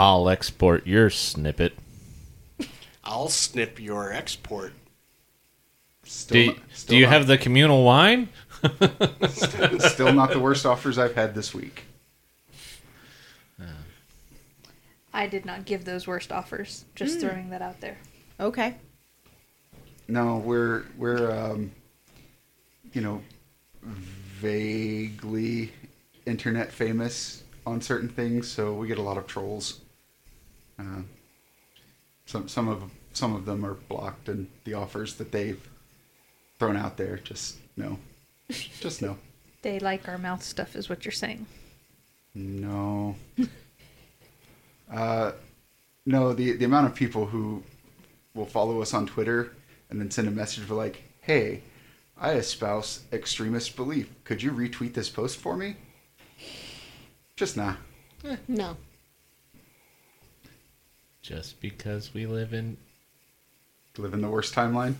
I'll export your snippet. I'll snip your export. Still, Do you, not- do you not- have the communal wine? still not the worst offers I've had this week. I did not give those worst offers. Just throwing that out there. Okay. No, we're we're um, you know vaguely internet famous on certain things, so we get a lot of trolls. Uh, some some of some of them are blocked, and the offers that they've thrown out there just no, just no, They like our mouth stuff, is what you're saying. no. uh, no, the the amount of people who will follow us on Twitter and then send a message for like, "Hey, I espouse extremist belief. Could you retweet this post for me?" Just nah. No. Just because we live in. Live in the worst timeline.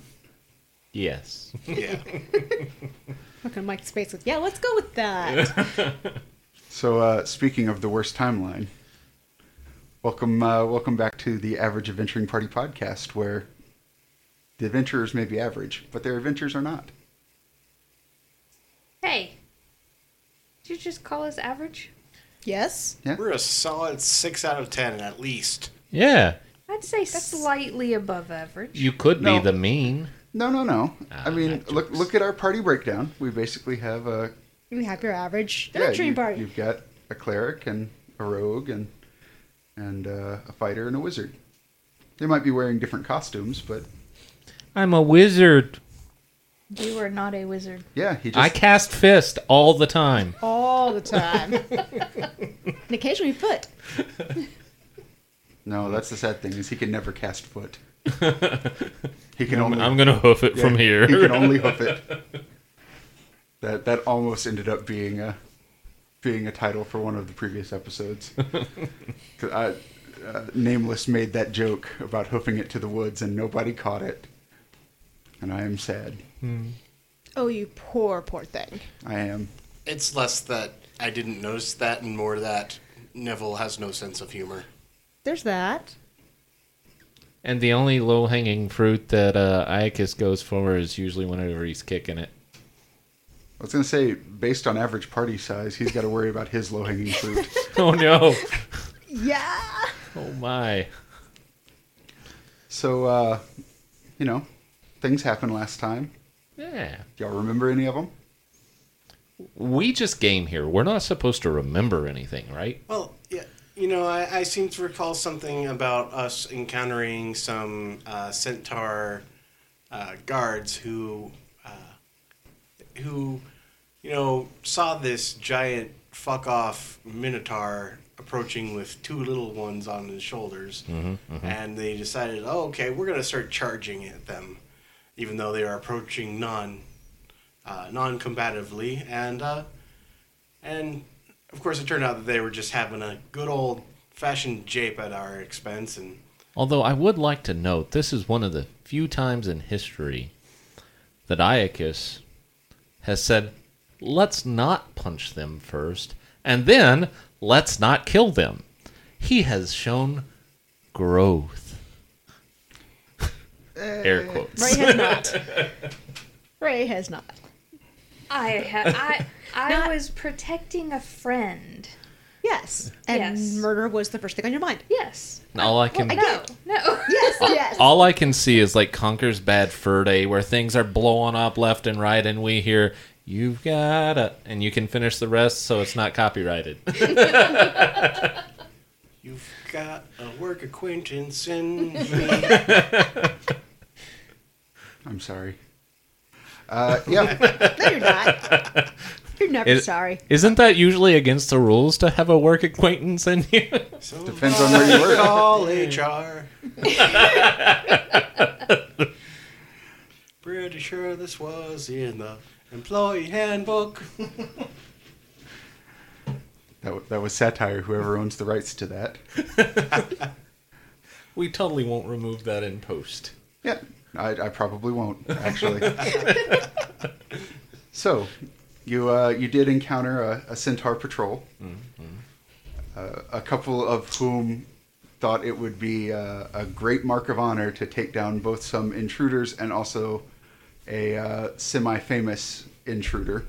Yes. Yeah. Look at Mike's face with, yeah, let's go with that. So, uh, speaking of the worst timeline, welcome, uh, welcome back to the Average Adventuring Party podcast, where the adventurers may be average, but their adventures are not. Hey, did you just call us average? yes. We're a solid six out of ten at least. Yeah. I'd say slightly above average. You could No. be the mean. No, no, no. Ah, I mean, that look, jokes. look at our party breakdown. We basically have a We have your average yeah, adventuring you, party. You've got a cleric and a rogue and and uh, a fighter and a wizard. They might be wearing different costumes, but I'm a wizard. You are not a wizard. yeah, he just I cast fist all the time. All the time. and occasionally foot. No. That's the sad thing is he can never cast foot. he can I'm, only I'm gonna hoof it from here. He can only hoof it. That that almost ended up being a being a title for one of the previous episodes. 'Cause I, uh, Nameless made that joke about hoofing it to the woods, and nobody caught it. And I am sad. Oh, you poor, poor thing. I am. It's less that I didn't notice that, and more that Neville has no sense of humor. There's that. And the only low hanging fruit that uh, Iocus goes for is usually whenever he's kicking it. I was gonna say, based on average party size, he's got to worry about his low hanging fruit. Oh no! Yeah. Oh my! so, uh, you know, things happened last time. Yeah. Do y'all remember any of them? We just game here. We're not supposed to remember anything, right? Well, yeah, you know, I, I seem to recall something about us encountering some uh, centaur uh, guards who, uh, who, you know, saw this giant fuck off minotaur approaching with two little ones on his shoulders, and they decided, oh, okay, we're gonna start charging at them, even though they are approaching non, uh, non-combatively, and uh, and of course, it turned out that they were just having a good old fashioned jape at our expense, and Although I would like to note, this is one of the few times in history that Iocus has said, let's not punch them first, and then let's not kill them. He has shown growth. Uh, Air quotes. Ray has not. Ray has not. I ha- I I Not- was protecting a friend. Yes. And Yes. murder was the first thing on your mind. Yes. All I can I No. get- No. Yes, yes. all I can see is like Conker's Bad Fur Day, where things are blowing up left and right, and we hear "You've got a," and you can finish the rest, so it's not copyrighted. you've got a work acquaintance in me. I'm sorry. Uh, yeah, No, you're not. You're never Is- sorry. Isn't that usually against the rules to have a work acquaintance in you? So Depends on where you work. Call HR. Pretty sure this was in the employee handbook. that, w- that was satire. Whoever owns the rights to that. we totally won't remove that in post. Yeah, I, I probably won't actually. so, you uh, you did encounter a, a centaur patrol, uh, a couple of whom thought it would be uh, a great mark of honor to take down both some intruders and also a uh, semi-famous intruder.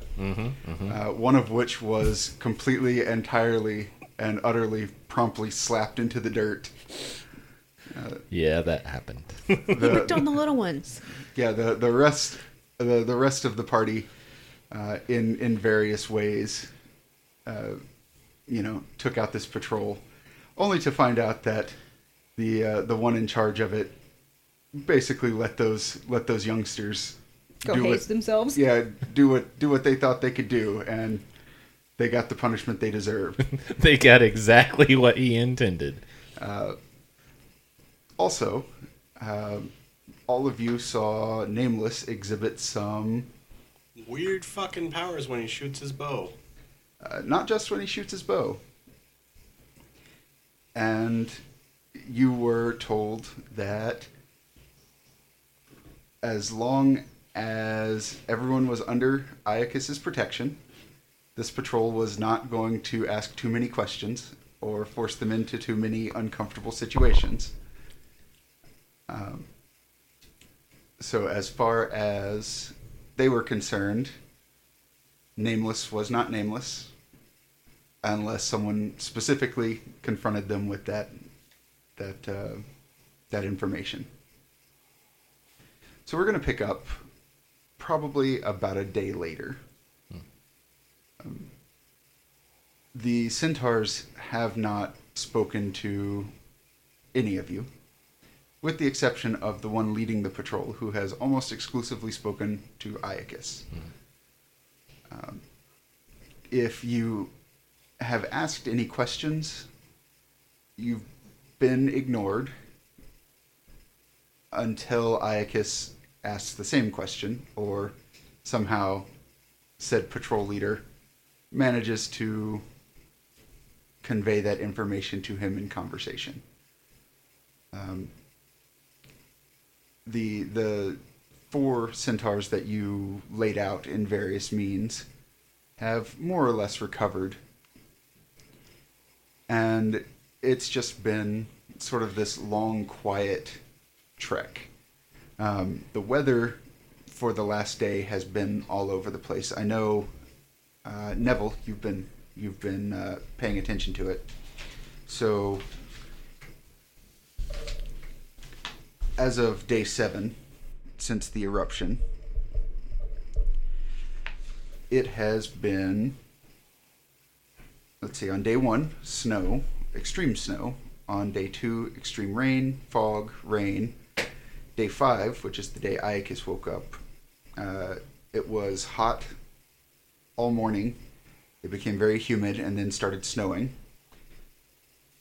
Uh, one of which was completely, entirely, and utterly promptly slapped into the dirt. Yeah, that happened. He picked on the little ones. yeah, the the rest the the rest of the party, uh, in in various ways, uh, you know, took out this patrol, only to find out that the uh, the one in charge of it basically let those let those youngsters Go do haze what, themselves. yeah do what do what they thought they could do, and they got the punishment they deserved. they got exactly what he intended. Also, um, all of you saw Nameless exhibit some Weird fucking powers when he shoots his bow. uh, not just when he shoots his bow. And you were told that as long as everyone was under Iocus's protection, this patrol was not going to ask too many questions or force them into too many uncomfortable situations. Um, so, as far as they were concerned, Nameless was not nameless unless someone specifically confronted them with that that uh, that information. So we're going to pick up probably about a day later. Um, the centaurs have not spoken to any of you, with the exception of the one leading the patrol, who has almost exclusively spoken to Iocus. Um, if you have asked any questions, you've been ignored until Iocus asks the same question, or somehow said patrol leader manages to convey that information to him in conversation. Um, the the four centaurs that you laid out in various means have more or less recovered. And it's just been sort of this long, quiet trek. Um, the weather for the last day has been all over the place. I know, uh, Neville, you've been you've been uh, paying attention to it. So, as of day seven, since the eruption, it has been let's see on day one snow extreme snow. On day two extreme rain fog rain. Day five which is the day Iocus woke up uh, it was hot all morning. It became very humid and then started snowing.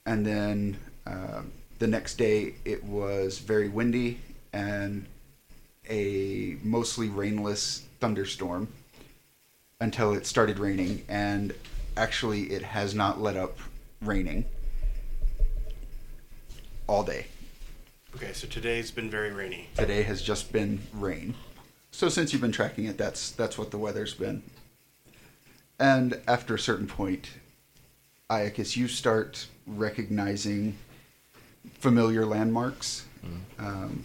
And then uh, the next day it was very windy and a mostly rainless thunderstorm until it started raining, and actually, it has not let up raining all day. Okay, so today's been very rainy. Today has just been rain. So since you've been tracking it, that's that's what the weather's been. And after a certain point, Iocus, you start recognizing familiar landmarks. Um,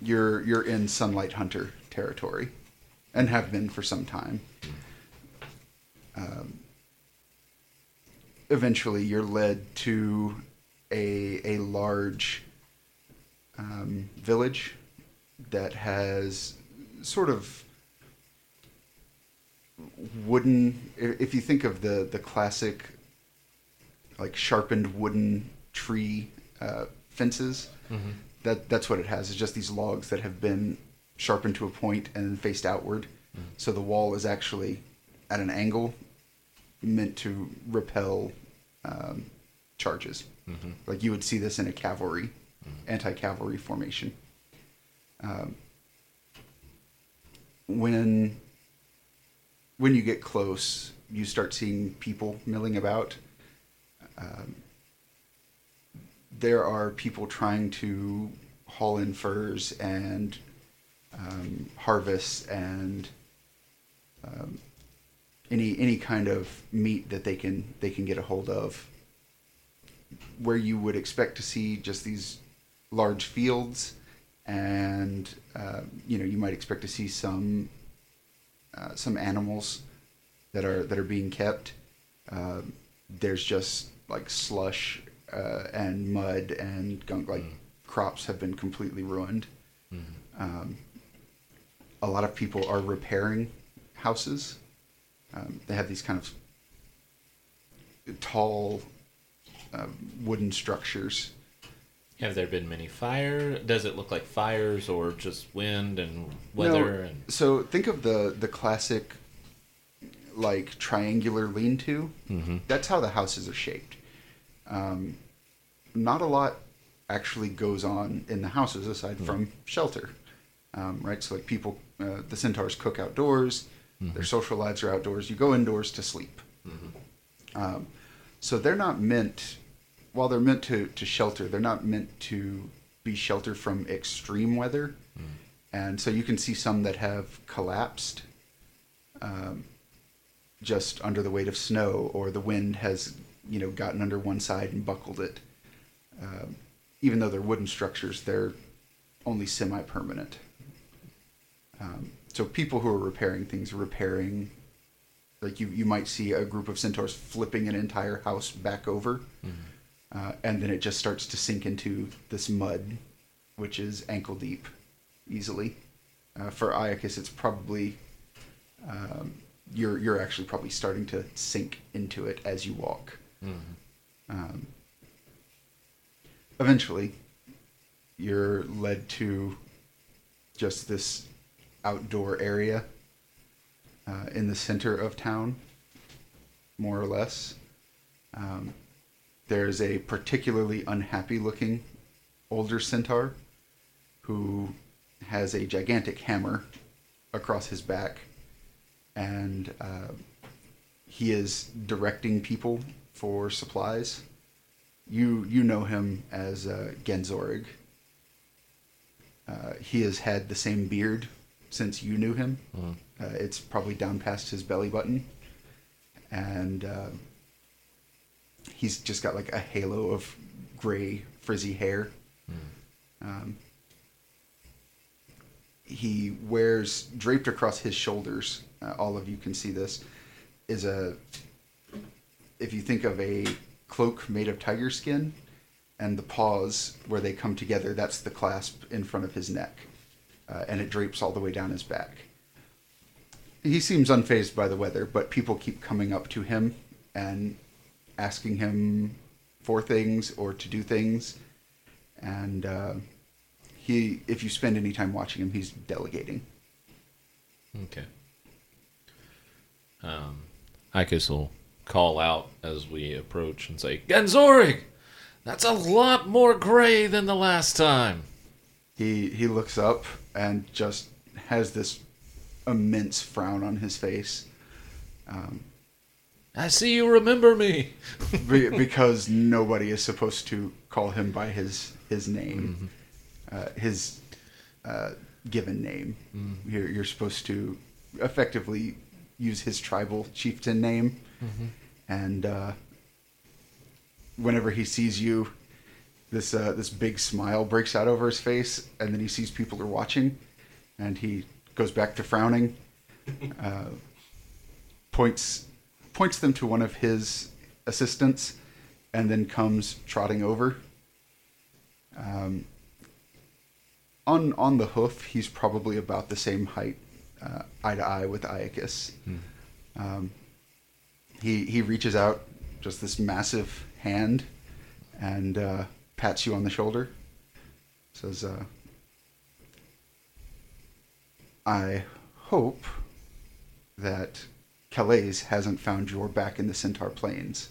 you're you're in Sunlight Hunter territory, and have been for some time. Um, eventually, you're led to a a large um, village that has sort of wooden. If you think of the the classic, like sharpened wooden tree uh, fences, that that's what it has. It's just these logs that have been sharpened to a point and then faced outward. So the wall is actually at an angle, meant to repel um, charges. Like you would see this in a cavalry, anti-cavalry formation. Um, when when you get close, you start seeing people milling about. Um, there are people trying to haul in furs and um, harvest and um, any any kind of meat that they can they can get a hold of. where you would expect to see just these large fields, and uh, you know you might expect to see some uh, some animals that are that are being kept. Uh, there's just like slush uh, and mud and gunk. Like crops have been completely ruined. Um, a lot of people are repairing houses. Um, they have these kind of tall uh, wooden structures. Have there been many fire? Does it look like fires or just wind and weather? No, and So think of the the classic like triangular lean-to. Mhm. That's how the houses are shaped. Um, not a lot actually goes on in the houses aside from shelter, um, right? So like people, uh, the centaurs cook outdoors. Their social lives are outdoors. You go indoors to sleep. Um, so they're not meant, while they're meant to, to shelter, they're not meant to be shelter from extreme weather. And so you can see some that have collapsed um, just under the weight of snow, or the wind has, you know, gotten under one side and buckled it. Um, even though they're wooden structures, they're only semi-permanent. Um, so people who are repairing things are repairing like you, you might see a group of centaurs flipping an entire house back over uh, and then it just starts to sink into this mud which is ankle deep easily uh, for Iocus it's probably um, you're you're actually probably starting to sink into it as you walk um, eventually you're led to just this outdoor area uh, in the center of town, more or less. Um, there's a particularly unhappy looking older centaur who has a gigantic hammer across his back, and uh, he is directing people for supplies. You you know him as uh, Genzorig. Uh, he has had the same beard since you knew him. Uh, it's probably down past his belly button, and uh, he's just got like a halo of gray frizzy hair. Um, he wears draped across his shoulders. Uh, all of you can see this. Is a if you think of a cloak made of tiger skin, and the paws where they come together, that's the clasp in front of his neck, uh, and it drapes all the way down his back. He seems unfazed by the weather, but people keep coming up to him and asking him for things or to do things, and uh, he, if you spend any time watching him, he's delegating. Okay. Um, Iocus will call out as we approach and say, Genzorig! That's a lot more gray than the last time. He he looks up and just has this immense frown on his face. Um, I see you remember me. be, because nobody is supposed to call him by his his name, uh, his uh, given name. You're, you're supposed to effectively use his tribal chieftain name, and uh, whenever he sees you, this uh, this big smile breaks out over his face, and then he sees people are watching, and he goes back to frowning, uh, points points them to one of his assistants, and then comes trotting over. Um, on on the hoof, he's probably about the same height, uh, eye to eye with Iocus. Um, he he reaches out, just this massive hand, and uh, pats you on the shoulder. Says, uh, "I hope that Calais hasn't found your back in the Centaur Plains.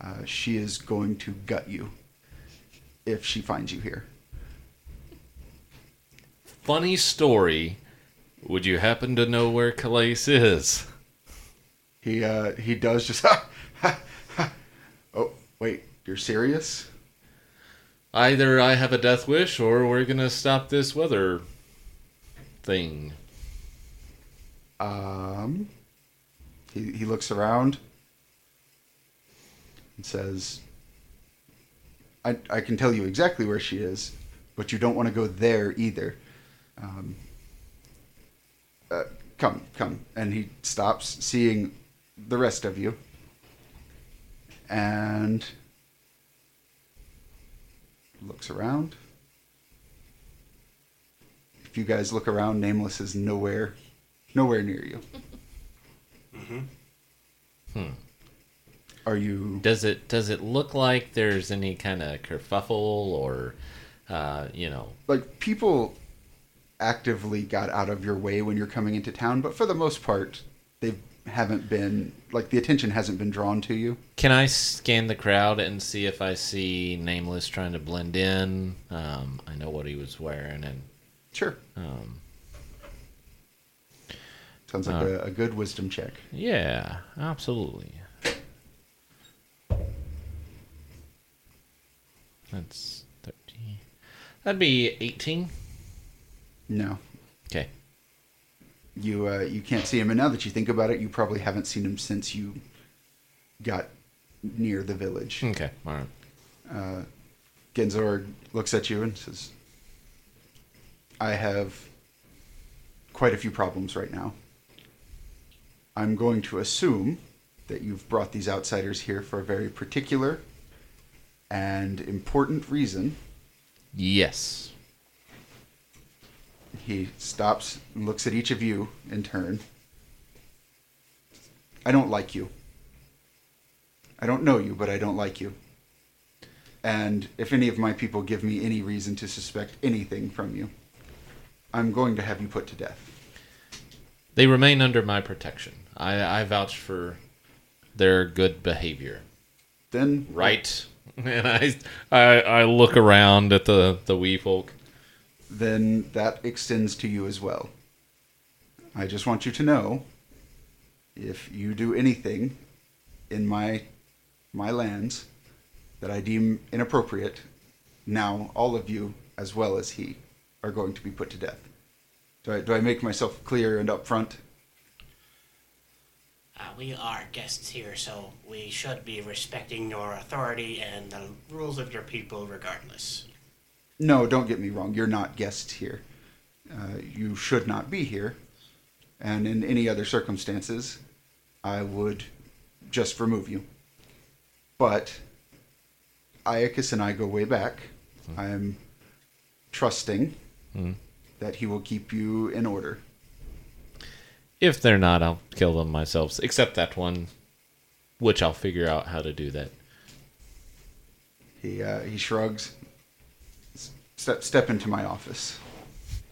Uh, she is going to gut you if she finds you here." Funny story. Would you happen to know where Calais is? He uh, he does just. oh wait, you're serious? Either I have a death wish or we're gonna stop this weather thing. Um, he he looks around and says, I, I can tell you exactly where she is, but you don't want to go there either. Um, uh, come, come. And he stops, seeing the rest of you. And looks around. If you guys look around, Nameless is nowhere, nowhere near you. Hmm. Are you? Does it does it look like there's any kind of kerfuffle or, uh, you know? like people actively got out of your way when you're coming into town, but for the most part, they haven't been like the attention hasn't been drawn to you. Can I scan the crowd and see if I see Nameless trying to blend in? Um, I know what he was wearing, and Sure, um, sounds like Uh, a, a good wisdom check. yeah, absolutely. That's thirteen. That'd be eighteen. No, Okay. You uh, you can't see him, and now that you think about it, you probably haven't seen him since you got near the village. Okay. All right. Uh, Genzor looks at you and says, I have quite a few problems right now. I'm going to assume that you've brought these outsiders here for a very particular and important reason. Yes. He stops and looks at each of you in turn. I don't like you. I don't know you, but I don't like you. And if any of my people give me any reason to suspect anything from you, I'm going to have you put to death. They remain under my protection. I, I vouch for their good behavior. Then, Right. And I, I, I look around at the the wee folk. Then that extends to you as well. I just want you to know if you do anything in my my lands that I deem inappropriate, now all of you as well as he are going to be put to death. Do I, do I make myself clear and upfront? Uh, we are guests here, so we should be respecting your authority and the rules of your people regardless. No, don't get me wrong. You're not guests here. Uh, you should not be here. And in any other circumstances, I would just remove you. But Iocus and I go way back. I'm trusting Hmm. that he will keep you in order. If they're not, I'll kill them myself. Except that one, which I'll figure out how to do that. He uh, he shrugs. Step step into my office.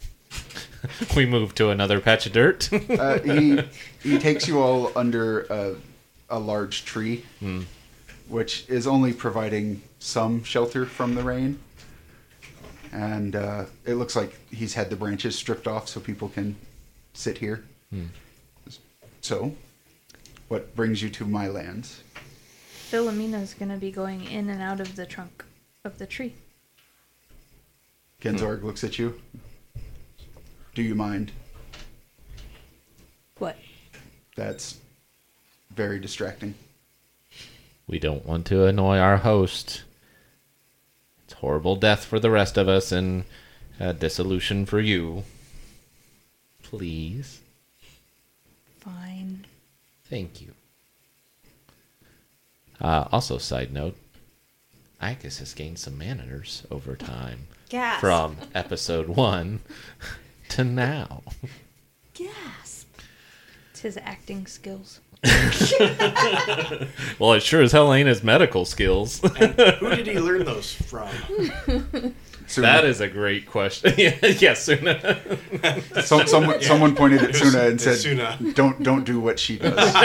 we move to another patch of dirt. Uh, he he takes you all under a, a large tree, which is only providing some shelter from the rain. And uh, it looks like he's had the branches stripped off so people can sit here. So, what brings you to my lands? Philomena's gonna be going in and out of the trunk of the tree. Genzorg looks at you. Do you mind? What? That's very distracting. we don't want to annoy our host. It's horrible death for the rest of us and uh, dissolution for you. Please. Fine. Thank you. Uh, also, side note, Iocus has gained some manners over time Gasp. from episode one to now. Gasp. It's his acting skills. Well, it sure as hell ain't his medical skills. Who did he learn those from? Suna, that is a great question. yeah, yes, Suna. some, someone, someone pointed at Suna and said, Suna. "Don't don't do what she does." Like,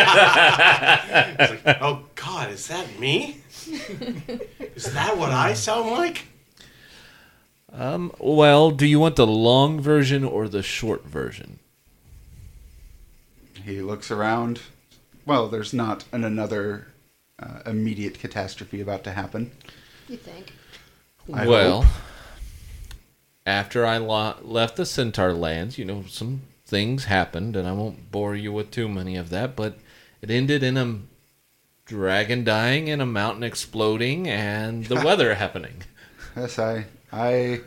oh God, is that me? Is that what I sound like? Um, well, do you want the long version or the short version? He looks around. Well, there's not an another uh, immediate catastrophe about to happen. You think? I well, hope. after I lo- left the Centaur lands, you know, some things happened, and I won't bore you with too many of that, but it ended in a dragon dying and a mountain exploding and the weather happening. Yes, I I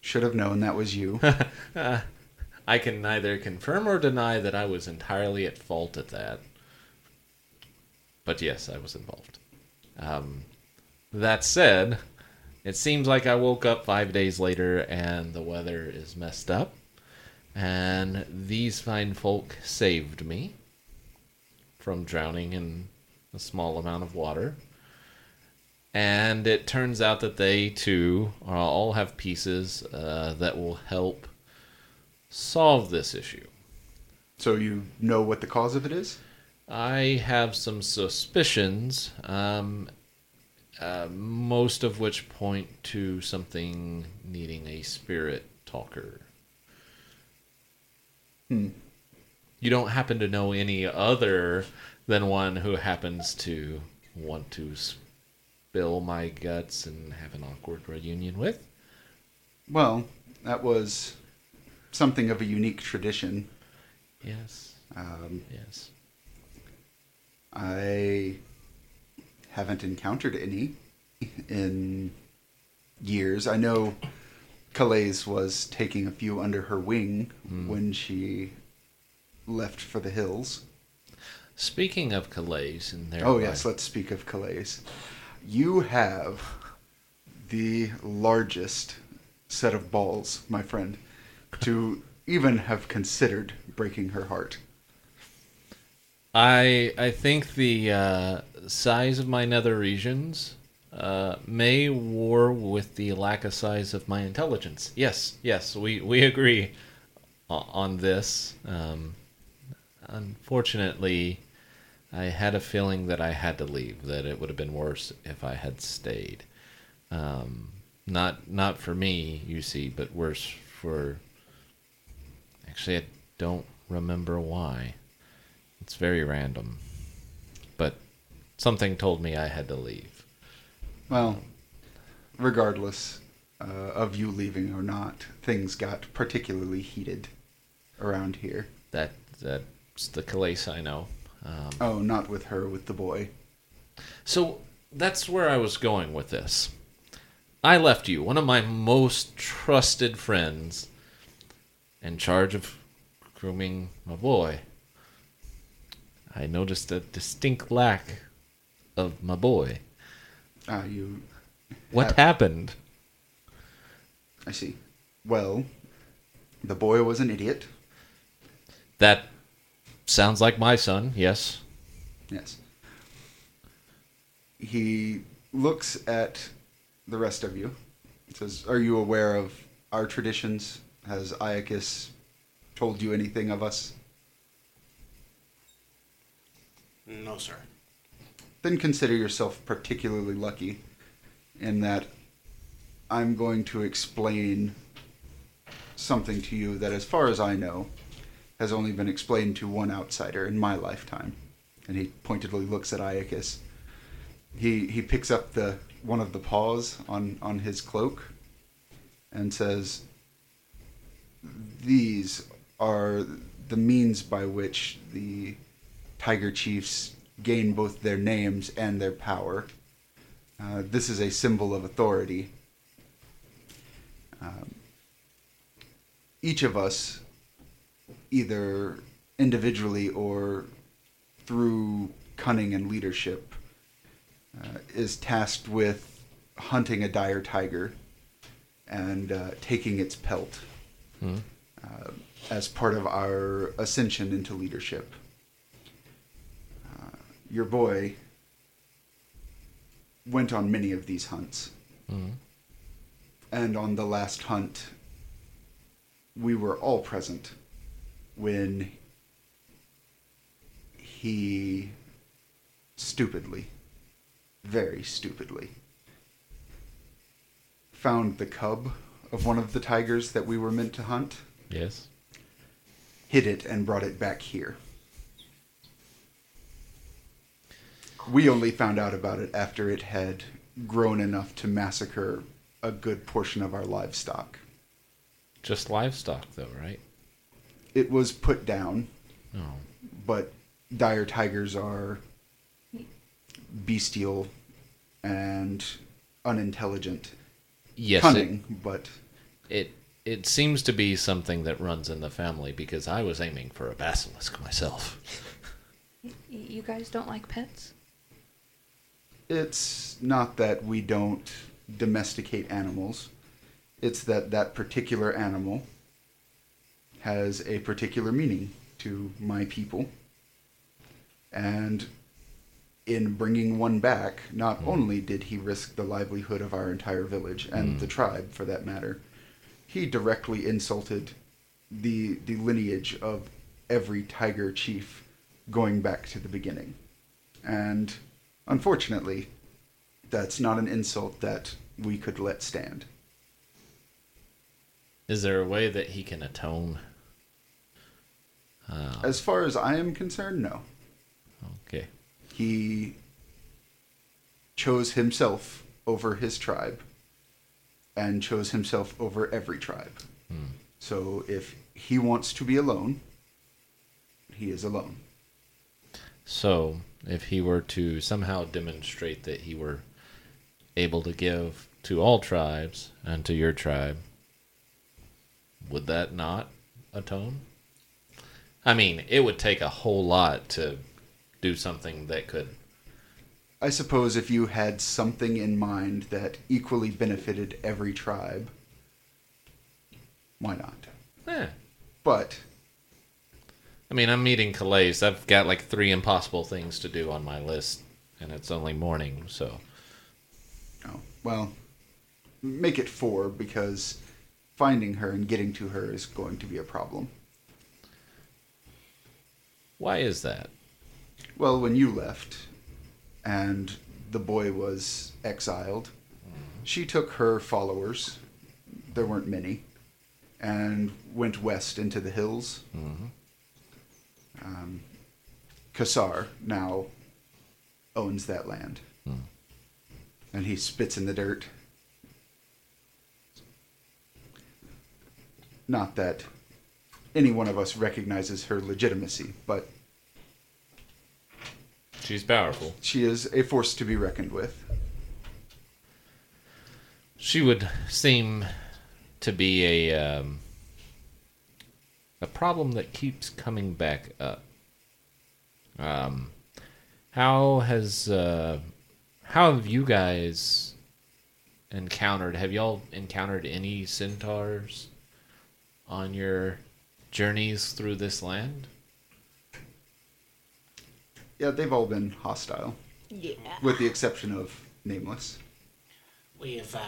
should have known that was you. I can neither confirm or deny that I was entirely at fault at that. But yes, I was involved. Um, that said, it seems like I woke up five days later and the weather is messed up. And these fine folk saved me from drowning in a small amount of water. And it turns out that they too uh, all have pieces uh, that will help solve this issue. so you know what the cause of it is? I have some suspicions, um, uh, most of which point to something needing a spirit talker. Hmm. You don't happen to know any other than one who happens to want to spill my guts and have an awkward reunion with? Well, that was something of a unique tradition. Yes, Um, yes. I haven't encountered any in years. I know Calais was taking a few under her wing when she left for the hills. Speaking of Calais and their Oh, yes, let's speak of Calais. You have the largest set of balls, my friend, to even have considered breaking her heart. I I think the uh, size of my nether regions uh, may war with the lack of size of my intelligence. Yes, yes, we we agree on this. Um, unfortunately, I had a feeling that I had to leave. That it would have been worse if I had stayed. Um, not not for me, you see, but worse for. Actually, I don't remember why. It's very random. But something told me I had to leave. Well, regardless uh, of you leaving or not, things got particularly heated around here. That that's the Calais I know. Um, Oh, not with her, with the boy. So that's where I was going with this. I left you, one of my most trusted friends, in charge of grooming my boy. I noticed a distinct lack of my boy. Ah, you. What have- happened? I see. Well, the boy was an idiot. That sounds like my son, yes. Yes. He looks at the rest of you. Says, "Are you aware of our traditions? Has Iocus told you anything of us? No, sir. Then consider yourself particularly lucky in that I'm going to explain something to you that, as far as I know, has only been explained to one outsider in my lifetime." And he pointedly looks at Iocus. He he picks up the one of the paws on on his cloak and says, "These are the means by which the Tiger Chiefs gain both their names and their power. Uh, this is a symbol of authority. Um, each of us, either individually or through cunning and leadership, uh, is tasked with hunting a dire tiger and uh, taking its pelt Hmm. uh, as part of our ascension into leadership. Uh, your boy went on many of these hunts, Hmm. and on the last hunt, we were all present when he stupidly, very stupidly, found the cub of one of the tigers that we were meant to hunt, Yes. hid it, and brought it back here. We only found out about it after it had grown enough to massacre a good portion of our livestock. Just livestock, though, right? It was put down, No. but dire tigers are bestial and unintelligent, Yes, it, cunning, but it it seems to be something that runs in the family because I was aiming for a basilisk myself. You guys don't like pets? it's not that we don't domesticate animals. It's that that particular animal has a particular meaning to my people. And in bringing one back, not hmm. only did he risk the livelihood of our entire village and hmm. the tribe for that matter, he directly insulted the the lineage of every tiger chief going back to the beginning. And unfortunately, that's not an insult that we could let stand. Is there a way that he can atone? Uh, As far as I am concerned, no. okay. He chose himself over his tribe and chose himself over every tribe. So if he wants to be alone, he is alone. So, if he were to somehow demonstrate that he were able to give to all tribes and to your tribe, would that not atone? I mean, it would take a whole lot to do something that could. I suppose if you had something in mind that equally benefited every tribe, why not? Eh. But I mean, I'm meeting Calais. I've got like three impossible things to do on my list, and it's only morning, so. Oh, well, make it four because finding her and getting to her is going to be a problem. Why is that? Well, when you left and the boy was exiled, she took her followers, there weren't many, and went west into the hills. Um, Kassar now owns that land. And he spits in the dirt. Not that any one of us recognizes her legitimacy, but She's powerful. she is a force to be reckoned with. She would seem to be a um, a problem that keeps coming back up. Um, how has uh, how have you guys encountered? Have y'all encountered any centaurs on your journeys through this land? Yeah, they've all been hostile, Yeah. with the exception of Nameless. We've uh,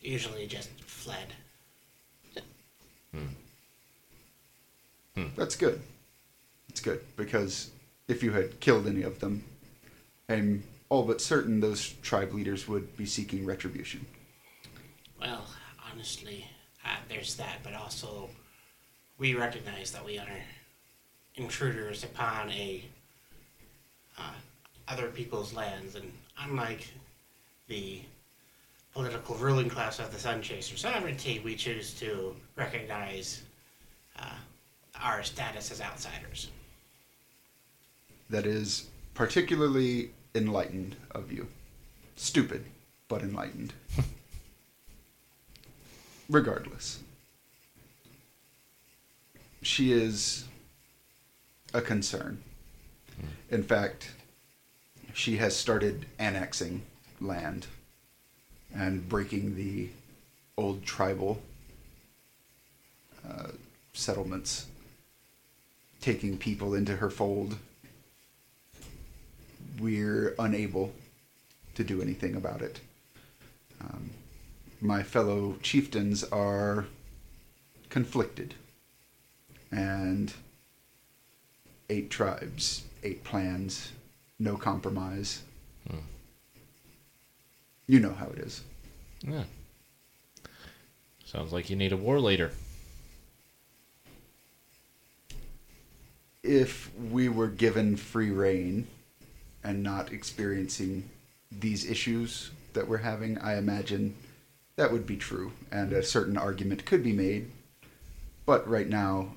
usually just fled. Hmm. That's good. That's good because if you had killed any of them, I'm all but certain those tribe leaders would be seeking retribution. Well, honestly, uh, there's that, but also we recognize that we are intruders upon a uh, other people's lands, and unlike the political ruling class of the Sun Chaser sovereignty, we choose to recognize uh, our status as outsiders. That is particularly enlightened of you. Stupid, but enlightened. Regardless, she is a concern. In fact, she has started annexing land and breaking the old tribal uh, settlements, taking people into her fold. We're unable to do anything about it. Um, my fellow chieftains are conflicted. And eight tribes, eight plans, no compromise. Hmm. You know how it is. Yeah. Sounds like you need a war leader. If we were given free reign and not experiencing these issues that we're having, I imagine that would be true, and a certain argument could be made. But right now,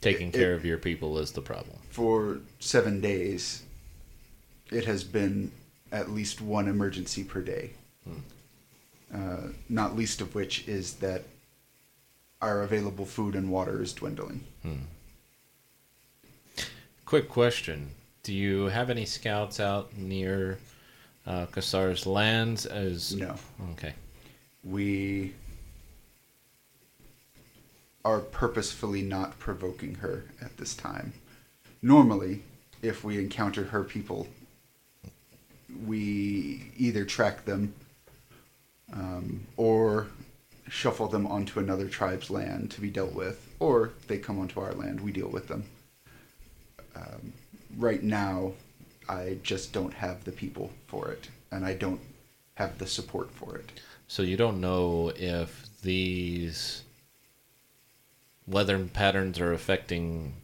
Taking It- care of your people is the problem. for seven days, it has been at least one emergency per day. Uh, not least of which is that our available food and water is dwindling. Quick question: Do you have any scouts out near uh, Kasar's lands? As No. Okay. we are purposefully not provoking her at this time. Normally, if we encounter her people, we either track them um, or shuffle them onto another tribe's land to be dealt with, or they come onto our land, we deal with them. Um, right now, I just don't have the people for it, and I don't have the support for it. So you don't know if these weather patterns are affecting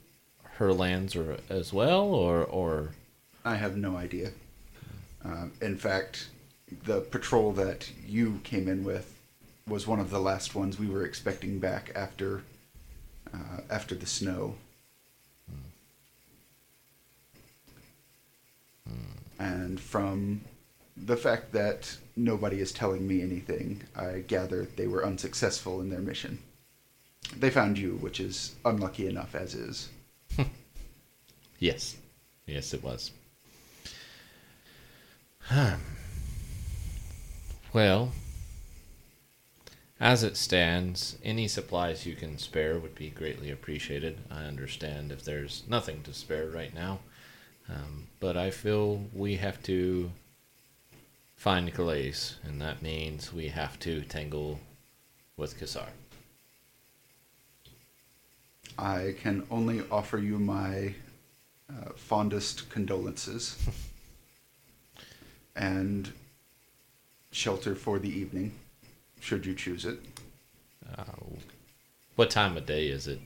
her lands or as well, or or I have no idea. Um, in fact, the patrol that you came in with was one of the last ones we were expecting back after uh, after the snow. And from the fact that nobody is telling me anything, I gather they were unsuccessful in their mission. They found you, which is unlucky enough as is. yes, yes, it was. well, as it stands, any supplies you can spare would be greatly appreciated. I understand if there's nothing to spare right now, um, but I feel we have to find Calais, and that means we have to tangle with Kassar. I can only offer you my uh, fondest condolences and shelter for the evening, should you choose it. Uh, what time of day is it?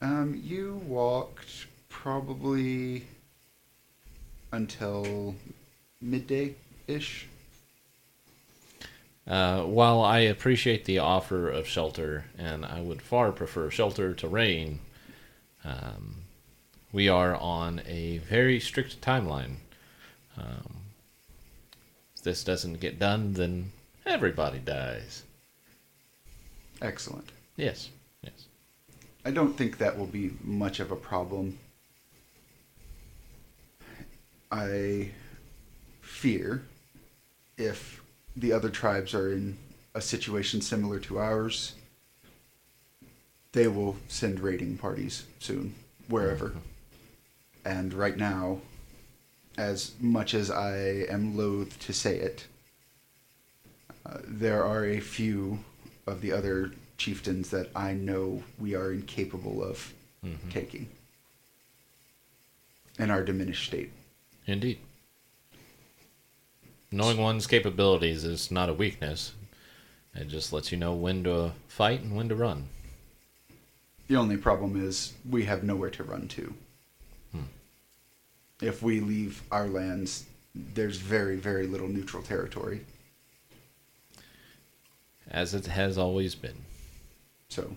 Um, you walked probably until midday ish. Uh, while I appreciate the offer of shelter, and I would far prefer shelter to rain, um, we are on a very strict timeline. Um, if this doesn't get done, then everybody dies. Excellent. Yes, yes. I don't think that will be much of a problem. I fear if the other tribes are in a situation similar to ours, they will send raiding parties soon, wherever. And right now, as much as I am loath to say it, uh, there are a few of the other chieftains that I know we are incapable of taking in our diminished state. Indeed. Knowing one's capabilities is not a weakness. It just lets you know when to fight and when to run. The only problem is we have nowhere to run to. Hmm. If we leave our lands, there's very, very little neutral territory. As it has always been. So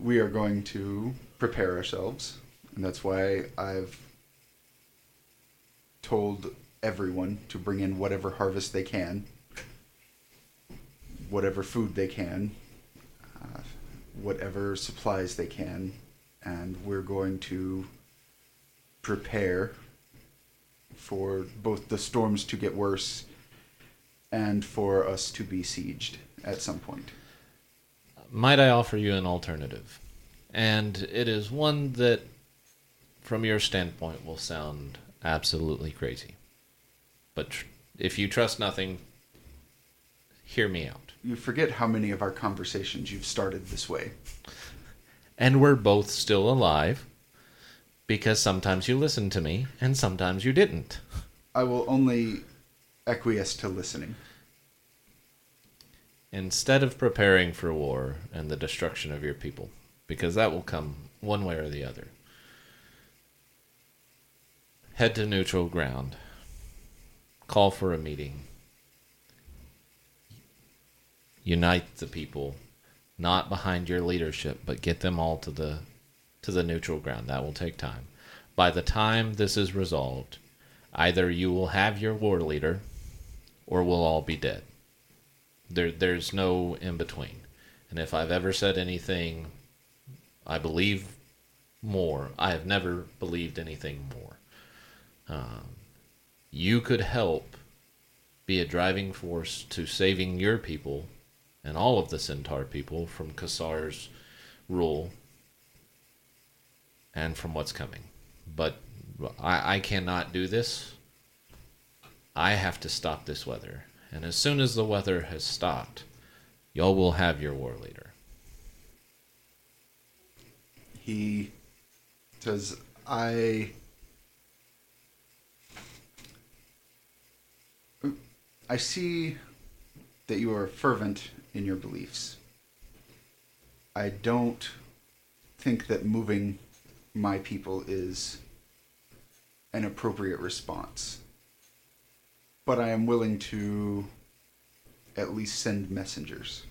we are going to prepare ourselves, and that's why I've told everyone to bring in whatever harvest they can, whatever food they can, uh, whatever supplies they can, and we're going to prepare for both the storms to get worse and for us to be sieged at some point. Might I offer you an alternative? And it is one that, from your standpoint, will sound absolutely crazy. But tr- if you trust nothing, hear me out. You forget how many of our conversations you've started this way. And we're both still alive, because sometimes you listened to me and sometimes you didn't. I will only acquiesce to listening. Instead of preparing for war and the destruction of your people, because that will come one way or the other, head to neutral ground, call for a meeting, unite the people, not behind your leadership, but get them all to the to the neutral ground. That will take time. By the time this is resolved, Either you will have your war leader, or we'll all be dead. There, there's no in between. And if I've ever said anything, I believe more. I have never believed anything more. Um, you could help be a driving force to saving your people and all of the Centaur people from Kassar's rule and from what's coming. But I, I cannot do this. I have to stop this weather. And as soon as the weather has stopped, y'all will have your war leader. He says, I. I see that you are fervent in your beliefs. I don't think that moving my people is an appropriate response. But I am willing to at least send messengers.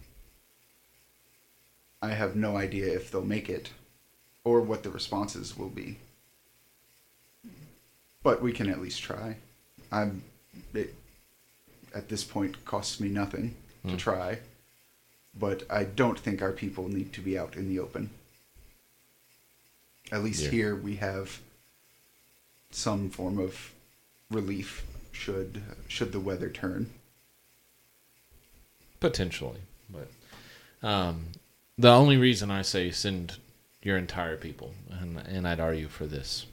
I have no idea if they'll make it or what the responses will be. But we can at least try. I'm it at this point costs me nothing to try. But I don't think our people need to be out in the open. At least Yeah. here we have some form of relief should should the weather turn. Potentially, but um, the only reason I say send your entire people, and and I'd argue for this,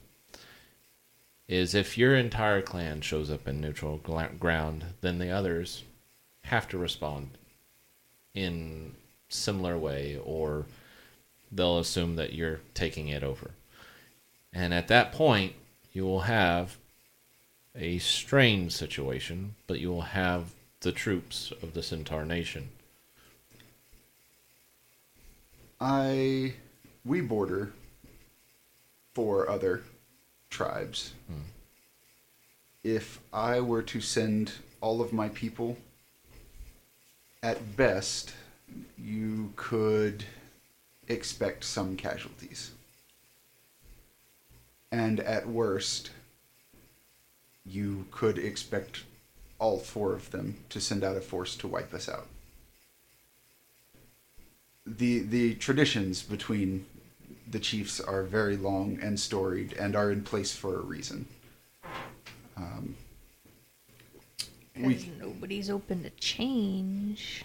is if your entire clan shows up in neutral ground, then the others have to respond in similar way, or they'll assume that you're taking it over, and at that point you will have a strained situation, but you will have the troops of the Centaur Nation. I we border four other tribes. Hmm. If I were to send all of my people, at best, you could expect some casualties. And at worst, you could expect all four of them to send out a force to wipe us out the the traditions between the chiefs are very long and storied and are in place for a reason. Um, we nobody's open to change.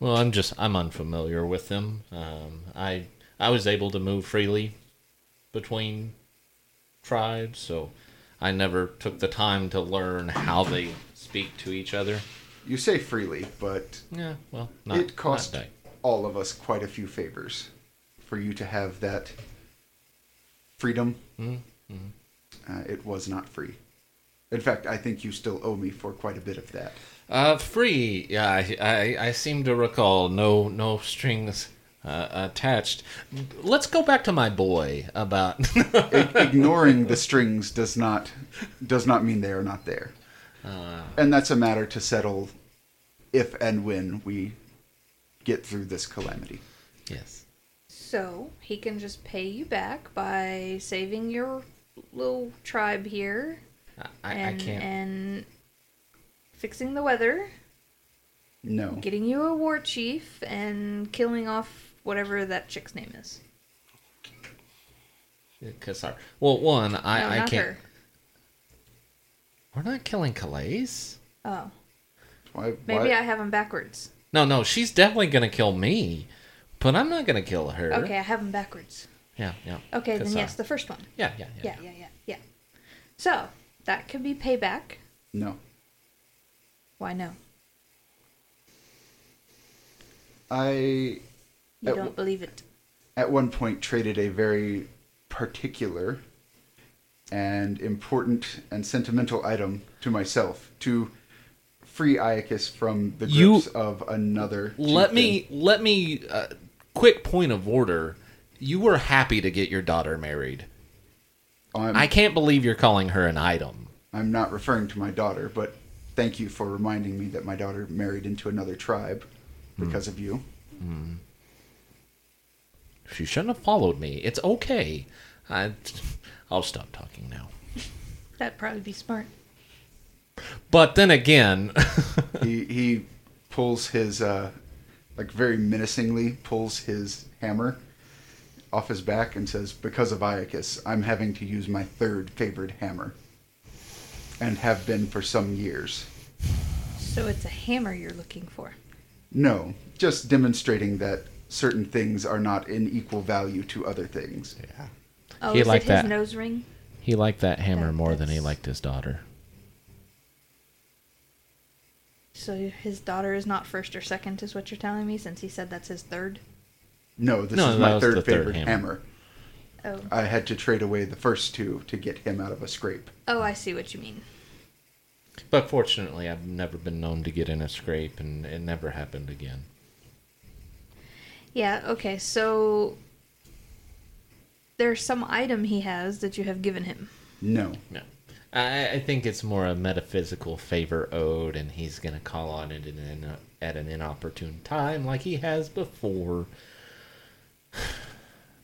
Well, I'm just I'm unfamiliar with them. Um, I I was able to move freely between tribes, so I never took the time to learn how they speak to each other. you say freely, but Yeah, well, not, it cost not all of us quite a few favors for you to have that freedom. Mhm, Uh, it was not free. In fact, I think you still owe me for quite a bit of that. Uh, free. Yeah, I, I, I seem to recall no no strings uh, attached. Let's go back to my boy about. I- ignoring the strings does not does not mean they are not there. uh, And that's a matter to settle if and when we get through this calamity. yes. So he can just pay you back by saving your little tribe here I, I, I and can't. and fixing the weather, No. getting you a war chief, and killing off whatever that chick's name is. Kassar. Well, one, I, no, I not can't. her. We're not killing Calais. Oh, Why, maybe why- I have him backwards. No, no, she's definitely gonna kill me, but I'm not gonna kill her. Okay, I have them backwards. Yeah, yeah. Okay, then Kassar. yes, the first one. Yeah, yeah, yeah. Yeah, yeah, yeah, yeah. So that could be payback. No. Why no? I You don't w- believe it. at one point traded a very particular and important and sentimental item to myself to free Iocus from the You- grips of another. Let chieftain. me let me uh, quick point of order. You were happy to get your daughter married. I'm, I can't believe you're calling her an item. I'm not referring to my daughter, but thank you for reminding me that my daughter married into another tribe because of you. She shouldn't have followed me. It's okay. I, I'll stop talking now. That'd probably be smart. But then again, he he pulls his uh, like very menacingly pulls his hammer off his back and says, "Because of Iocus, I'm having to use my third favored hammer, and have been for some years." So it's a hammer you're looking for. No, just demonstrating that certain things are not in equal value to other things. yeah. Oh, He is liked it his that. nose ring? he liked that hammer That- more than he that's- liked his daughter. So his daughter is not first or second, is what you're telling me, since he said that's his third. No, this No, is that my was third the third favorite hammer. hammer. Oh, I had to trade away the first two to get him out of a scrape. oh, I see what you mean. But fortunately, I've never been known to get in a scrape, and it never happened again. Yeah. Okay. So there's some item he has that you have given him. No. No. I, I think it's more a metaphysical favor owed, and he's going to call on it in an, at an inopportune time, like he has before.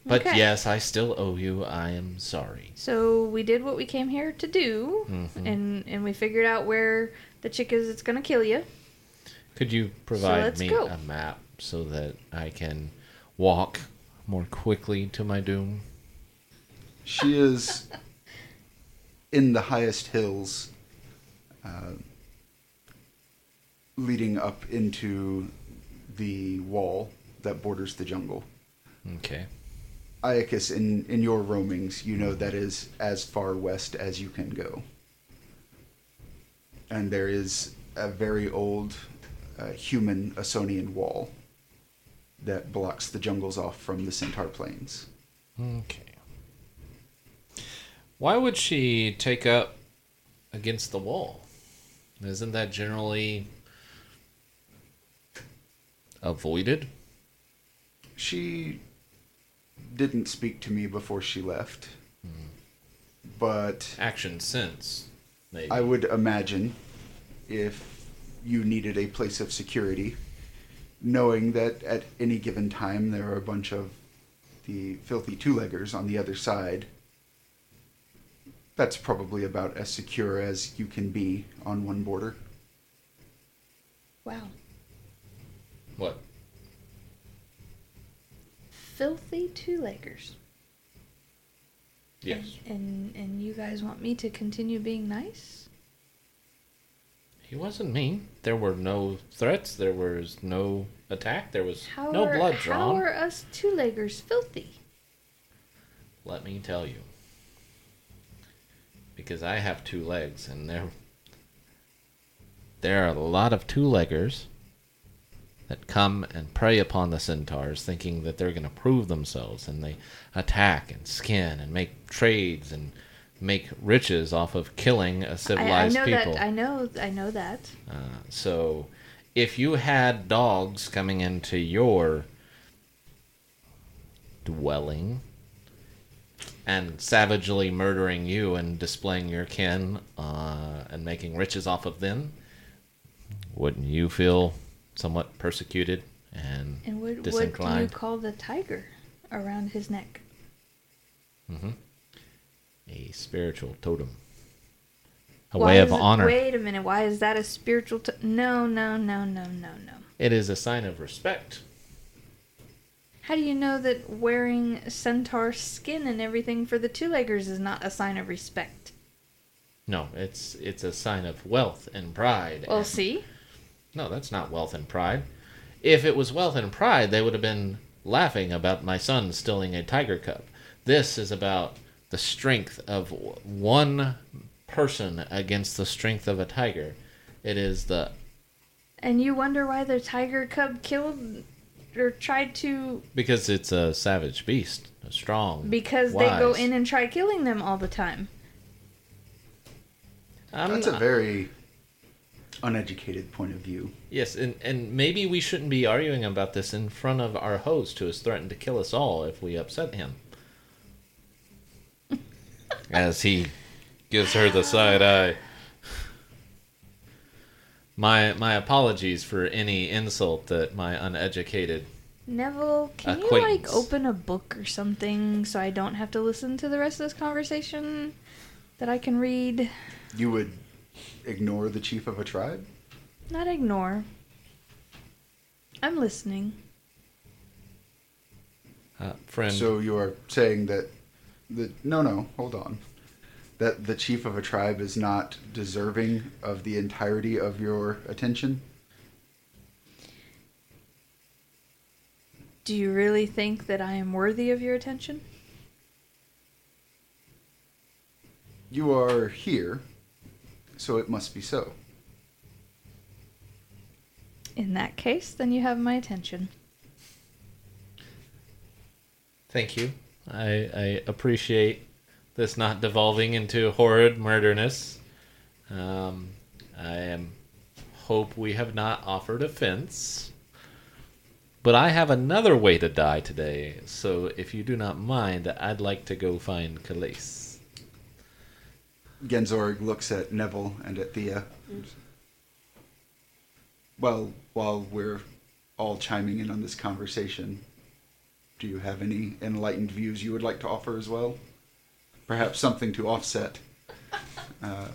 But Okay. yes, I still owe you. I am sorry. So we did what we came here to do, Mhm. and and we figured out where the chick is that's gonna kill you. Could you provide let's me go. a map so that I can walk more quickly to my doom? She is in the highest hills, uh, leading up into the wall that borders the jungle. Okay. Iocus, in, in your roamings, you know that is as far west as you can go. And there is a very old uh, human Asonian wall that blocks the jungles off from the Centaur Plains. Okay. Why would she take up against the wall? Isn't that generally avoided? She didn't speak to me before she left, hmm. but Action since maybe. I would imagine if you needed a place of security, knowing that at any given time there are a bunch of the filthy two-leggers on the other side, that's probably about as secure as you can be on one border. Wow. What? Filthy two-leggers. Yes. And, and and you guys want me to continue being nice? He wasn't mean. There were no threats. There was no attack. There was How no are, blood drawn. How are us two-leggers filthy? Let me tell you. Because I have two legs, and there, there are a lot of two-leggers that come and prey upon the centaurs, thinking that they're going to prove themselves, and they attack and skin and make trades and make riches off of killing a civilized i know people. that. I know. I know that. Uh, so, if you had dogs coming into your dwelling and savagely murdering you and displaying your kin uh, and making riches off of them, wouldn't you feel somewhat persecuted and, And what what do you call the tiger around his neck? a spiritual totem, a Why way of it- honor. Wait a minute. Why is that a spiritual? T- no, no, no, no, no, no. It is a sign of respect. How do you know that wearing centaur skin and everything for the two-leggers is not a sign of respect? No, it's it's a sign of wealth and pride. Well, and- see, No, that's not wealth and pride. If it was wealth and pride, they would have been laughing about my son stealing a tiger cub. This is about the strength of one person against the strength of a tiger. It is the and you wonder why the tiger cub killed or tried to because it's a savage beast, a strong. because they go in and try killing them all the time. I'm That's a very uneducated point of view. yes, and and maybe we shouldn't be arguing about this in front of our host, who has threatened to kill us all if we upset him. As he gives her the side eye. My my apologies for any insult that my uneducated. Neville, can you like open a book or something so I don't have to listen to the rest of this conversation? That I can read, You would ignore the chief of a tribe? not ignore. I'm listening. Uh, friend, So you are saying that the no no hold on that the chief of a tribe is not deserving of the entirety of your attention. Do you really think that I am worthy of your attention? You are here, so it must be so. In that case, then you have my attention. thank you. I, I appreciate this not devolving into horrid murderness. Um, I am hope we have not offered offense. But I have another way to die today, so if you do not mind, I'd like to go find Calais. Genzorg looks at Neville and at Thea. Well, while we're all chiming in on this conversation, do you have any enlightened views you would like to offer as well? Perhaps something to offset uh,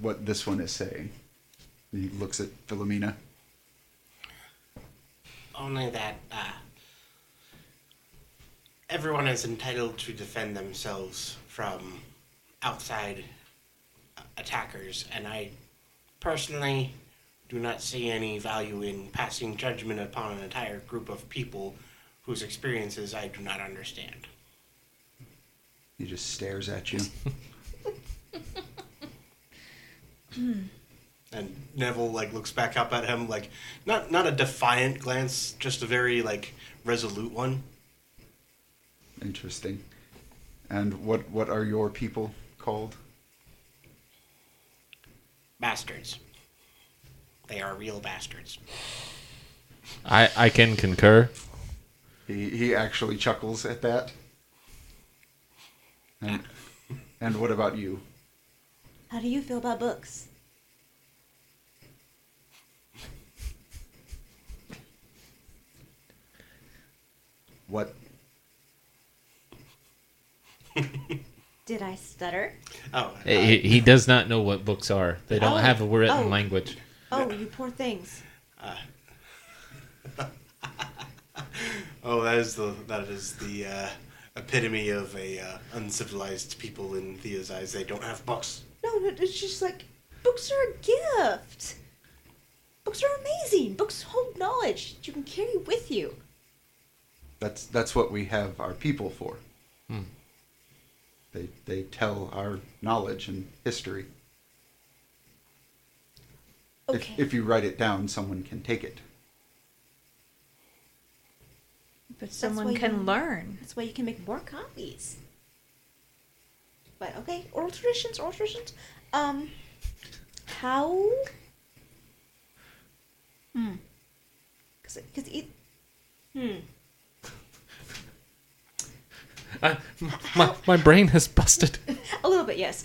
what this one is saying. He looks at Philomena. Only that uh, everyone is entitled to defend themselves from outside attackers, and I personally do not see any value in passing judgment upon an entire group of people whose experiences I do not understand. He just stares at you. And Neville like looks back up at him like not not a defiant glance, just a very like resolute one. Interesting. And what what are your people called? Bastards. They are real bastards. I, I can concur. He he actually chuckles at that. And and what about you? How do you feel about books? What Did I stutter? Oh, He, he does not know what books are. They don't Oh. have a written Oh. language. Oh, you poor things. oh, that is the that is the uh, epitome of a uh, uncivilized people in Thea's eyes. They don't have books. No, no, it's just like books are a gift. Books are amazing. Books hold knowledge that you can carry with you. that's that's what we have our people for. They they tell our knowledge and history. Okay. If if you write it down, someone can take it. But someone you- can learn. That's why you can make more copies. But okay, oral traditions, oral traditions. Um, how? Hmm. Cause, cause it. Hmm. Uh, my, my brain has busted. A little bit, yes.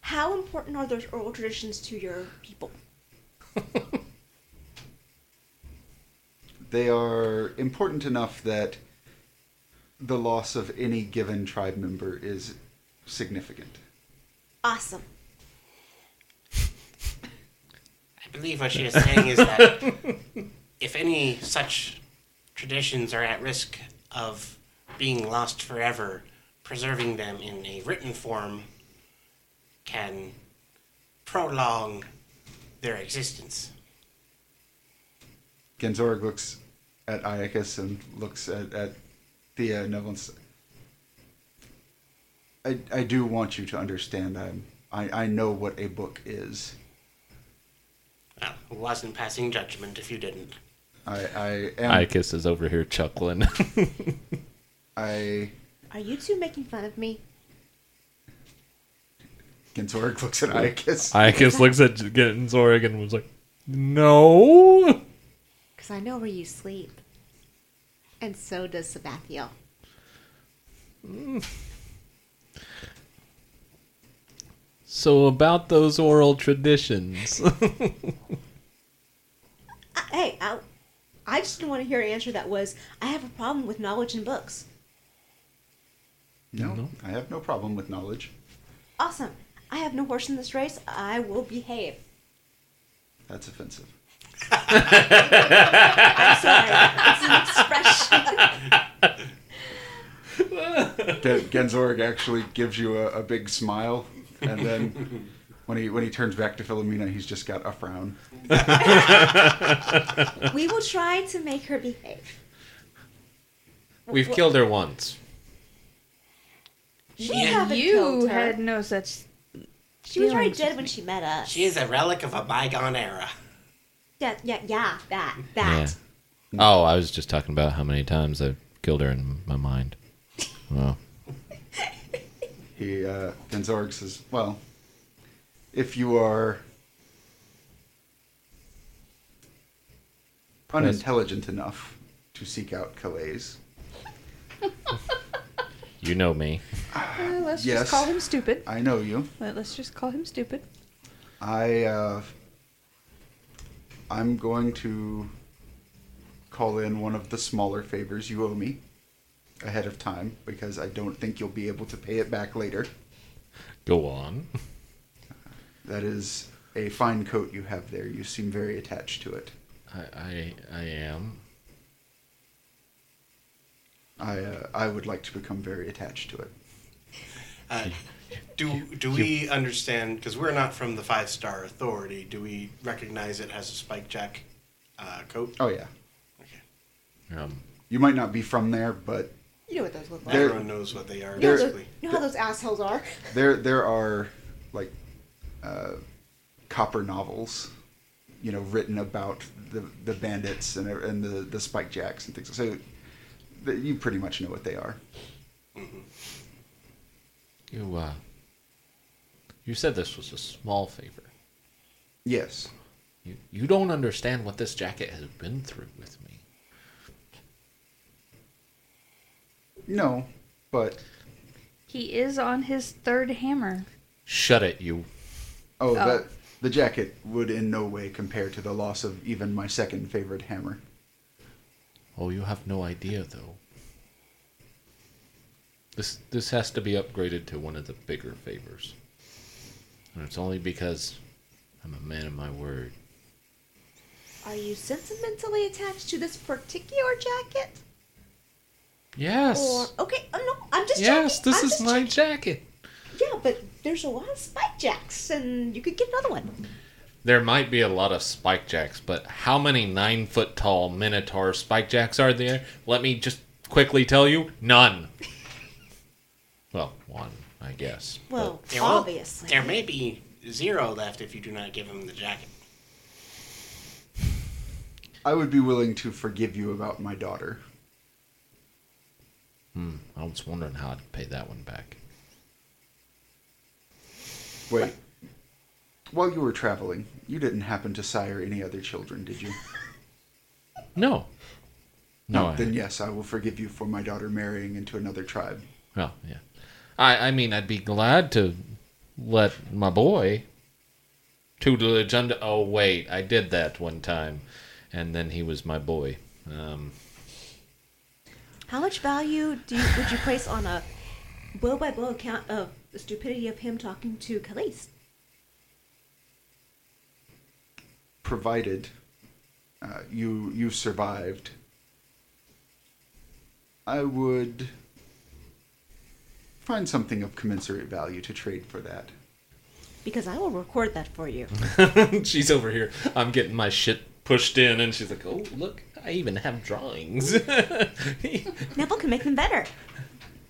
How important are those oral traditions to your people? They are important enough that the loss of any given tribe member is significant. Awesome. I believe what she is saying is that if any such traditions are at risk of being lost forever, preserving them in a written form can prolong their existence. Genzorg looks at Iocus and looks at, at Thea and Neville. and s- I, I do want you to understand I'm, I, I know what a book is. Well, I wasn't passing judgment if you didn't. I, I am. Iocus is over here chuckling. I Are you two making fun of me? Genzorg looks at Iocus. Iocus looks at Genzorg and was like, no. Because I know where you sleep. And so does Sabathiel. So about those oral traditions. Hey, I, I just didn't want to hear an answer that was, I have a problem with knowledge in books. no, No. I have no problem with knowledge. Awesome. I have no horse in this race. I will behave. That's offensive. I'm sorry. it's an expression. Gen- Genzorg actually gives you a, a big smile, and then when he when he turns back to Philomena, he's just got a frown. we will try to make her behave. We've killed her once. We She, haven't you killed her. had no such. She was already dead when she met us. she is a relic of a bygone era. Yeah, yeah, yeah. That, that. Oh, I was just talking about how many times I've killed her in my mind. Well, He uh, Genzorg says, "Well, if you are unintelligent enough to seek out Calais, you know me. Uh, let's Yes. just call him stupid. I know you. Let- Let's just call him stupid. I uh, I'm going to call in one of the smaller favors you owe me ahead of time because I don't think you'll be able to pay it back later. Go on. That is a fine coat you have there. You seem very attached to it. I I, I am. I uh, I would like to become very attached to it. Uh, do do we understand? Because we're not from the Five Star Authority. Do we recognize it as a Spike Jack uh, coat? Oh yeah, Okay. Um, you might not be from there, but You know what those look like. There- Everyone knows what they are. There, basically. You know how those assholes are. there there are like uh, copper novels, you know, written about the the bandits and and the the spike jacks and things. So you pretty much know what they are. You uh. You said this was a small favor. Yes. You you don't understand what this jacket has been through with me. No, but He is on his third hammer. Shut it, you. oh, Oh. that the jacket would in no way compare to the loss of even my second favorite hammer. Oh, you have no idea though. This this has to be upgraded to one of the bigger favors. And it's only because I'm a man of my word. Are you sentimentally attached to this particular jacket? Yes. Or okay, oh, no, I'm just yes, checking. this I'm is my checking. jacket. Yeah, but there's a lot of spike jacks, and you could get another one. There might be a lot of spike jacks, but how many nine foot tall Minotaur spike jacks are there? Let me just quickly tell you none. Well, one, I guess. Well, There will- obviously. There may be zero left if you do not give him the jacket. I would be willing to forgive you about my daughter. hmm, I was wondering how I'd pay that one back. Wait. While you were traveling, you didn't happen to sire any other children, did you? No. No. I, Then yes, I will forgive you for my daughter marrying into another tribe. Well, yeah. I, I mean, I'd be glad to let my boy tutelage under. Oh, wait, I did that one time, and then he was my boy. Um, How much value do you, would you place on a blow by blow account of the stupidity of him talking to Calais? Provided uh, you you survived, I would find something of commensurate value to trade for that. Because I will record that for you. she's over here. I'm getting my shit pushed in, and she's like, "Oh, look, I even have drawings." Neville can make them better.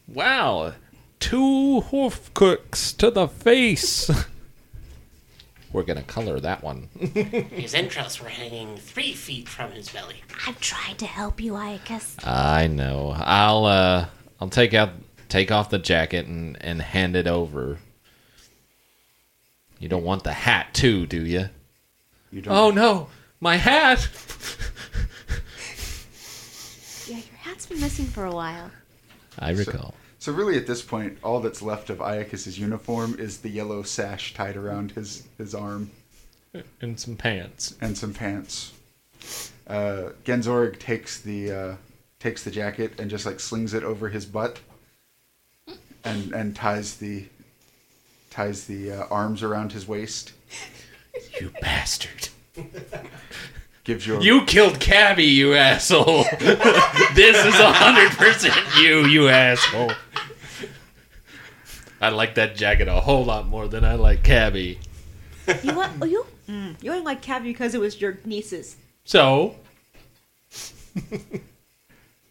wow, two hoof cooks to the face. We're gonna color that one. His entrails were hanging three feet from his belly. I'm trying to help you, Iocus. I know. I'll uh I'll take out take off the jacket and and hand it over. You don't want the hat too, do you? You don't. Oh no, my hat. Yeah, your hat's been missing for a while. I recall. So really, at this point, all that's left of Iocus's uniform is the yellow sash tied around his his arm And some pants. and some pants. Uh, Genzorg takes the uh, takes the jacket and just like slings it over his butt, and and ties the ties the uh, arms around his waist, You bastard. gives you a, You killed Cabby, you asshole. this is a hundred percent you, you asshole. I like that jacket a whole lot more than I like Cabby. You want? Oh, you? Mm, you ain't like Cabby because it was your niece's. So,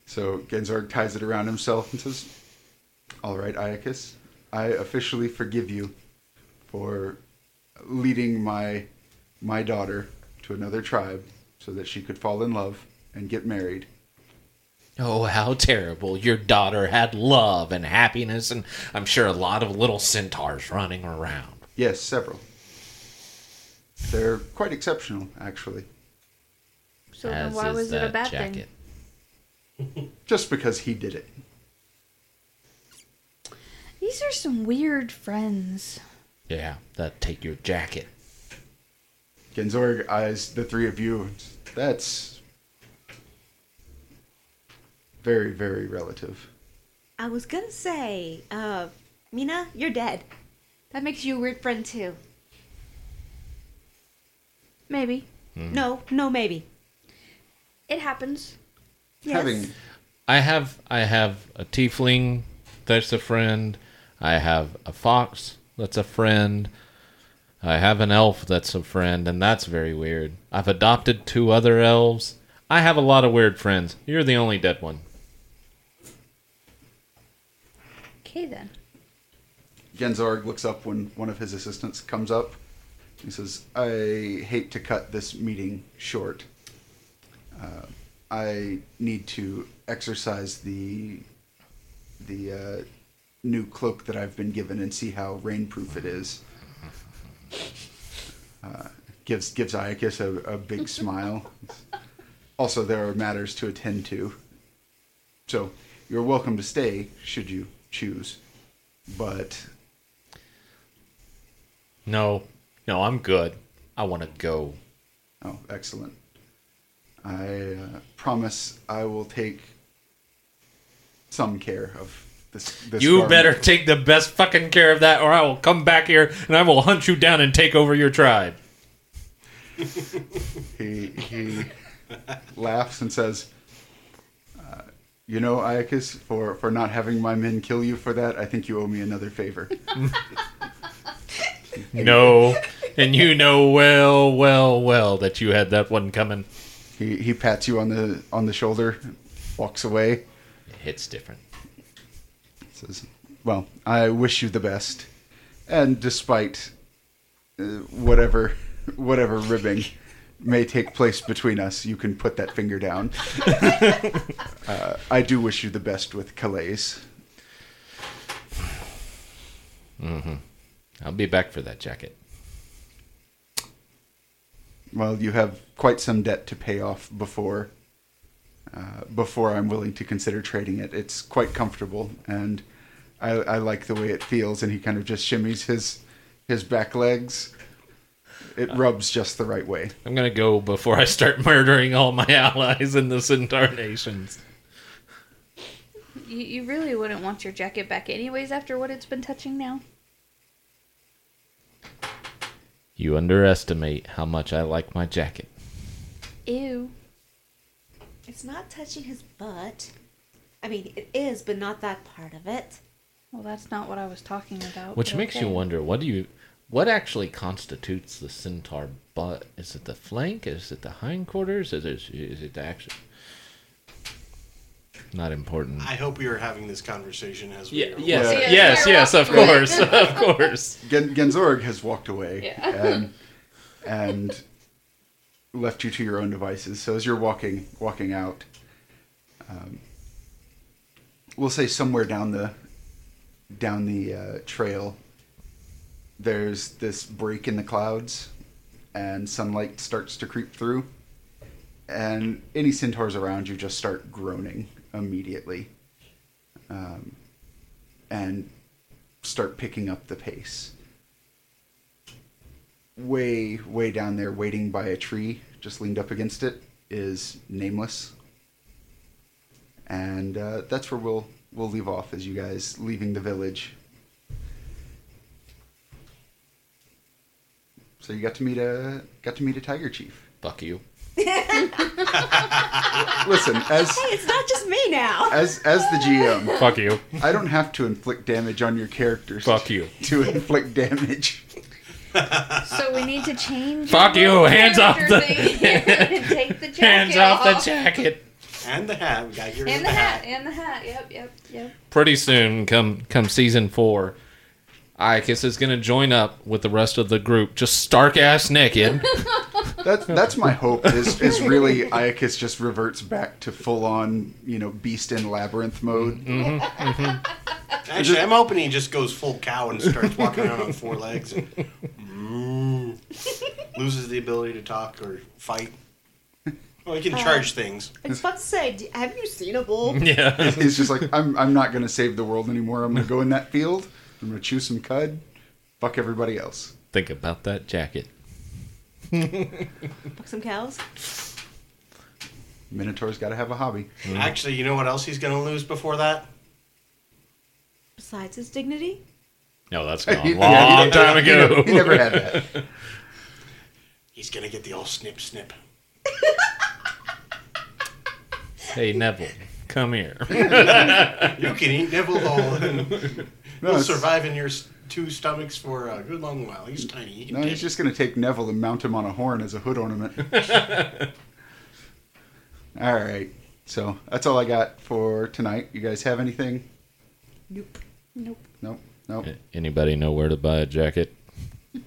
So Genzorg ties it around himself and says, All right, Iocus, I officially forgive you for leading my my daughter to another tribe so that she could fall in love and get married. oh, how terrible. Your daughter had love and happiness, and I'm sure a lot of little centaurs running around. Yes, several. They're quite exceptional, actually. So then why was it a bad jacket. thing? Just because he did it. These are some weird friends. Yeah, that take your jacket. Genzorg eyes the three of you. That's very, very relative. I was gonna say, uh, Mina, you're dead. That makes you a weird friend too. Maybe. No, no, maybe. It happens. Yes. Having I have I have a tiefling that's a friend. I have a fox that's a friend. I have an elf that's a friend, and that's very weird. I've adopted two other elves. I have a lot of weird friends. You're the only dead one. Okay then. Genzorg looks up when one of his assistants comes up. He says, I hate to cut this meeting short. Uh, I need to exercise the the uh, new cloak that I've been given and see how rainproof it is. Uh, gives gives Iocus a, a big smile. Also, there are matters to attend to. So, you're welcome to stay should you choose. But No, no, I'm good. I want to go. Oh, excellent. I uh, promise I will take some care of this. this you garment. better take the best fucking care of that, or I will come back here and I will hunt you down and take over your tribe. He he laughs and says, uh, "You know, Iocus, for for not having my men kill you for that, I think you owe me another favor." No, and you know well, well, well that you had that one coming. he he pats you on the on the shoulder, walks away. It hits different. Says, "Well, I wish you the best, and despite uh, whatever whatever ribbing may take place between us, you can put that finger down. uh, I do wish you the best with Calais. I'll be back for that jacket. Well, you have quite some debt to pay off before uh, before I'm willing to consider trading it. It's quite comfortable, and I, I like the way it feels. And he kind of just shimmies his his back legs. It rubs just the right way. I'm gonna go before I start murdering all my allies in the Centaur nations. You, you really wouldn't want your jacket back anyways after what it's been touching now. You underestimate how much I like my jacket. Ew. It's not touching his butt. I mean, it is, but not that part of it. Well, that's not what I was talking about. Which but makes you wonder, what do you what actually constitutes the centaur butt? Is it the flank? Is it the hindquarters? Is it is it the actual not important. I hope we are having this conversation as we Yeah, yes, Yeah. yes, yes, of course, of course. Gen- Genzorg has walked away Yeah. Um, and and left you to your own devices. So as you're walking walking out, um, we'll say somewhere down the down the uh, trail, there's this break in the clouds, and sunlight starts to creep through, and any centaurs around you just start groaning immediately, um, and start picking up the pace way way down there waiting by a tree just leaned up against it is nameless and uh, that's where we'll we'll leave off as you guys leaving the village so you got to meet a got to meet a tiger chief. Fuck you. Listen, as Hey, it's not just me now. as as the GM, Fuck you. I don't have to inflict damage on your characters. Fuck you. To inflict damage. So we need to change. Fuck you, hands off the- Take the jacket Hands off the jacket. And the hat. We got to get rid And of the hat. And the hat. Yep. Yep. Yep. Pretty soon, come come season four, Iocus is gonna join up with the rest of the group, just stark ass naked. That's that's my hope. Is is really Iocus just reverts back to full on you know beast in labyrinth mode. Mm-hmm, mm-hmm. Actually, I'm hoping he just goes full cow and starts walking around on four legs and loses the ability to talk or fight. Well, he can uh, charge things. I was about to say, d- have you seen a bull? yeah. He's just like I'm I'm not gonna save the world anymore. I'm gonna go in that field. I'm gonna chew some cud. Fuck everybody else. Think about that jacket. Fuck some cows. Minotaur's got to have a hobby. Mm-hmm. Actually, you know what else he's going to lose before that? Besides his dignity. No, that's gone a He- long yeah, he- time he ago. never- He never had that. He's going to get the old snip snip. hey Neville, come here. You can eat Neville whole and No, he'll survive in your two stomachs for a good long while. He's tiny. He No, he's just gonna take Neville and mount him on a horn as a hood ornament. all right. So that's all I got for tonight. You guys have anything? Nope. Nope. Nope. Anybody know where to buy a jacket?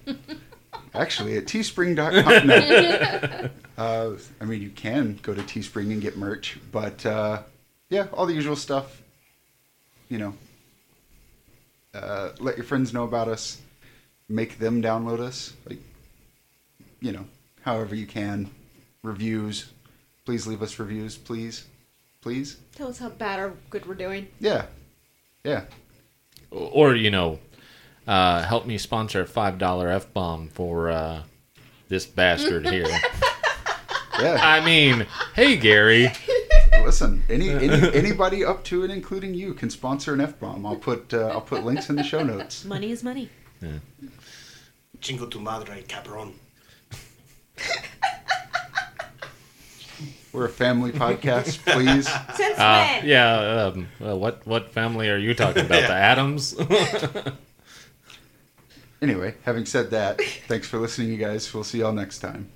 Actually, at teespring.com. No. uh, I mean, you can go to Teespring and get merch, but uh, yeah, all the usual stuff. You know, uh, let your friends know about us. Make them download us. Like, you know, however you can. Reviews. Please leave us reviews, please. Please. Tell us how bad or good we're doing. Yeah. Yeah. Or you know, uh, help me sponsor a five dollar f bomb for uh, this bastard here. Yeah. I mean, hey Gary. Listen, any, any anybody up to and including you can sponsor an F bomb. I'll put uh, I'll put links in the show notes. Money is money. Chingo tu madre, cabron. We're a family podcast, please. Since Uh, when? yeah. Um, uh, what what family are you talking about? The Addams. Anyway, having said that, thanks for listening, you guys. We'll see y'all next time.